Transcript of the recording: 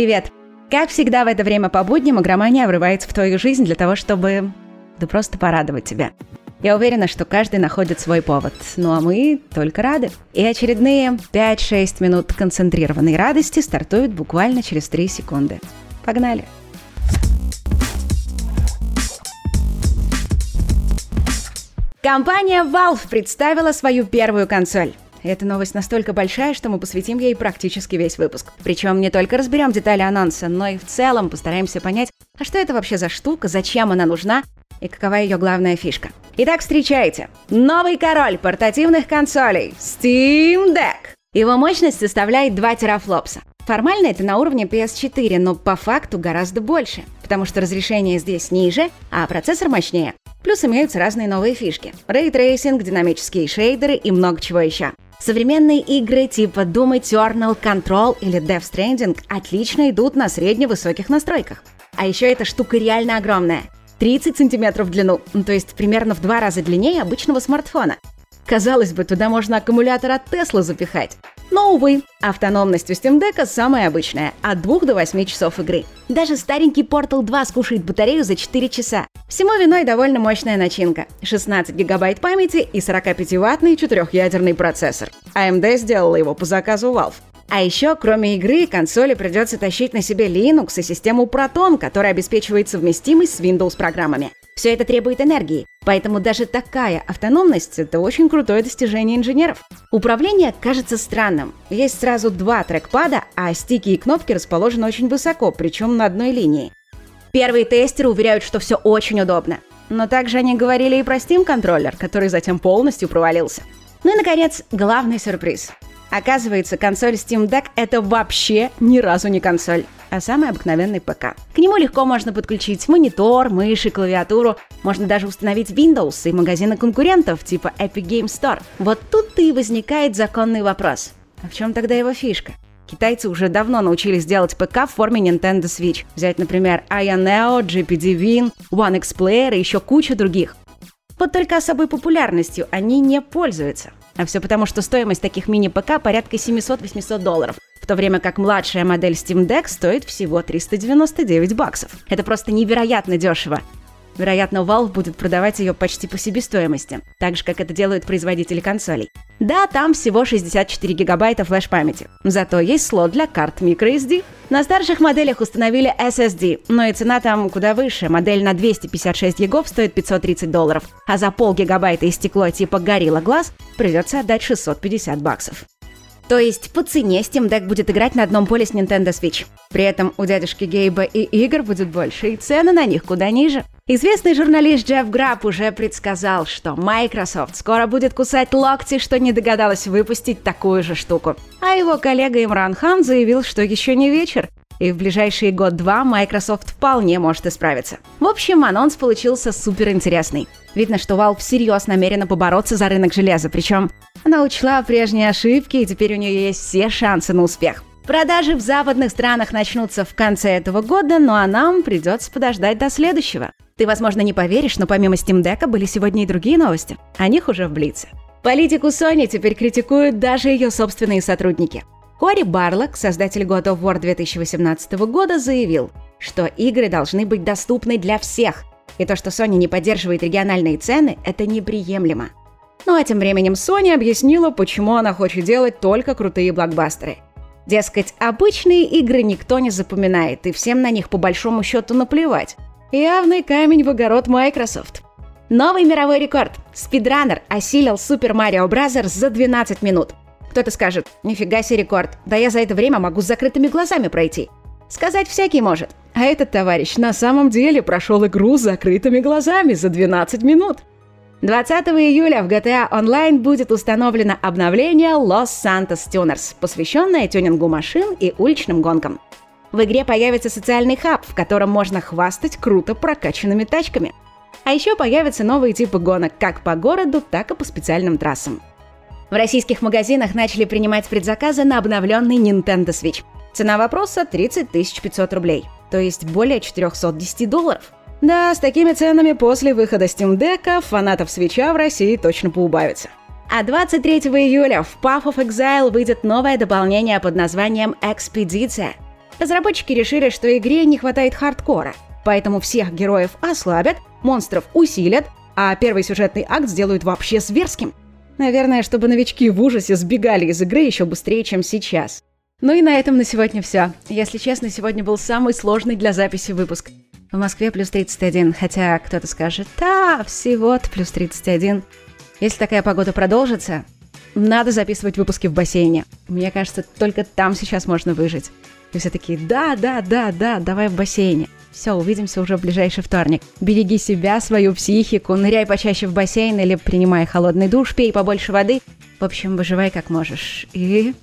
Привет! Как всегда в это время по будням игромания врывается в твою жизнь для того, чтобы... да просто порадовать тебя. Я уверена, что каждый находит свой повод, ну а мы только рады. И очередные 5-6 минут концентрированной радости стартуют буквально через 3 секунды. Погнали! Компания Valve представила свою первую консоль. Эта новость настолько большая, что мы посвятим ей практически весь выпуск. Причем не только разберем детали анонса, но и в целом постараемся понять, а что это вообще за штука, зачем она нужна и какова ее главная фишка. Итак, встречайте! Новый король портативных консолей Steam Deck. Его мощность составляет 2 терафлопса. Формально это на уровне PS4, но по факту гораздо больше, потому что разрешение здесь ниже, а процессор мощнее. Плюс имеются разные новые фишки. Ray tracing, динамические шейдеры и много чего еще. Современные игры типа Doom Eternal, Control или Death Stranding отлично идут на средне-высоких настройках. А еще эта штука реально огромная. 30 сантиметров в длину, ну, то есть примерно в два раза длиннее обычного смартфона. Казалось бы, туда можно аккумулятор от Tesla запихать. Но, увы, автономность у Steam Deck самая обычная – от 2 до 8 часов игры. Даже старенький Portal 2 скушает батарею за 4 часа. Всему виной довольно мощная начинка – 16 гигабайт памяти и 45-ваттный четырехъядерный процессор. AMD сделала его по заказу Valve. А еще, кроме игры, консоли придется тащить на себе Linux и систему Proton, которая обеспечивает совместимость с Windows-программами. Все это требует энергии, поэтому даже такая автономность – это очень крутое достижение инженеров. Управление кажется странным. Есть сразу два трекпада, а стики и кнопки расположены очень высоко, причем на одной линии. Первые тестеры уверяют, что все очень удобно. Но также они говорили и про Steam контроллер, который затем полностью провалился. Ну и, наконец, главный сюрприз. Оказывается, консоль Steam Deck — это вообще ни разу не консоль, а самый обыкновенный ПК. К нему легко можно подключить монитор, мышь и клавиатуру. Можно даже установить Windows и магазины конкурентов типа Epic Game Store. Вот тут-то и возникает законный вопрос. А в чем тогда его фишка? Китайцы уже давно научились делать ПК в форме Nintendo Switch. Взять, например, Aya Neo, GPD Win, One X Player и еще куча других. Вот только особой популярностью они не пользуются. А все потому, что стоимость таких мини-ПК порядка 700-800 долларов, в то время как младшая модель Steam Deck стоит всего 399 баксов. Это просто невероятно дешево. Вероятно, Valve будет продавать ее почти по себестоимости, так же, как это делают производители консолей. Да, там всего 64 гигабайта флеш-памяти. Зато есть слот для карт microSD. На старших моделях установили SSD, но и цена там куда выше. Модель на 256 гигов стоит 530 долларов, а за пол гигабайта и стекло типа Gorilla Glass придется отдать 650 баксов. То есть по цене Steam Deck будет играть на одном поле с Nintendo Switch. При этом у дядюшки Гейба и игр будет больше, и цены на них куда ниже. Известный журналист Джефф Граб уже предсказал, что Microsoft скоро будет кусать локти, что не догадалась выпустить такую же штуку. А его коллега Имран Хан заявил, что еще не вечер, и в ближайшие год-два Microsoft вполне может исправиться. В общем, анонс получился супер интересный. Видно, что Valve всерьез намерена побороться за рынок железа, причем она учла прежние ошибки, и теперь у нее есть все шансы на успех. Продажи в западных странах начнутся в конце этого года, ну а нам придется подождать до следующего. Ты, возможно, не поверишь, но помимо Steam Deck были сегодня и другие новости. О них уже в Блице. Политику Sony теперь критикуют даже ее собственные сотрудники. Кори Барлок, создатель God of War 2018 года, заявил, что игры должны быть доступны для всех, и то, что Sony не поддерживает региональные цены, это неприемлемо. Ну а тем временем Sony объяснила, почему она хочет делать только крутые блокбастеры. Дескать, обычные игры никто не запоминает, и всем на них по большому счету наплевать. Явный камень в огород Microsoft. Новый мировой рекорд. Спидранер осилил Super Mario Bros. за 12 минут. Кто-то скажет, нифига себе рекорд, да я за это время могу с закрытыми глазами пройти. Сказать всякий может. А этот товарищ на самом деле прошел игру с закрытыми глазами за 12 минут. 20 июля в GTA Online будет установлено обновление Los Santos Tuners, посвященное тюнингу машин и уличным гонкам. В игре появится социальный хаб, в котором можно хвастать круто прокачанными тачками. А еще появятся новые типы гонок как по городу, так и по специальным трассам. В российских магазинах начали принимать предзаказы на обновленный Nintendo Switch. Цена вопроса 30 500 рублей, то есть более 410 долларов. Да, с такими ценами после выхода Steam Deck фанатов свеча в России точно поубавится. А 23 июля в Path of Exile выйдет новое дополнение под названием «Экспедиция». Разработчики решили, что игре не хватает хардкора, поэтому всех героев ослабят, монстров усилят, а первый сюжетный акт сделают вообще зверским. Наверное, чтобы новички в ужасе сбегали из игры еще быстрее, чем сейчас. Ну и на этом на сегодня все. Если честно, сегодня был самый сложный для записи выпуск. В Москве плюс 31, хотя кто-то скажет, да, всего-то плюс 31. Если такая погода продолжится, надо записывать выпуски в бассейне. Мне кажется, только там сейчас можно выжить. И все такие, да, да, да, да, давай в бассейне. Все, увидимся уже в ближайший вторник. Береги себя, свою психику, ныряй почаще в бассейн или принимай холодный душ, пей побольше воды. В общем, выживай как можешь. И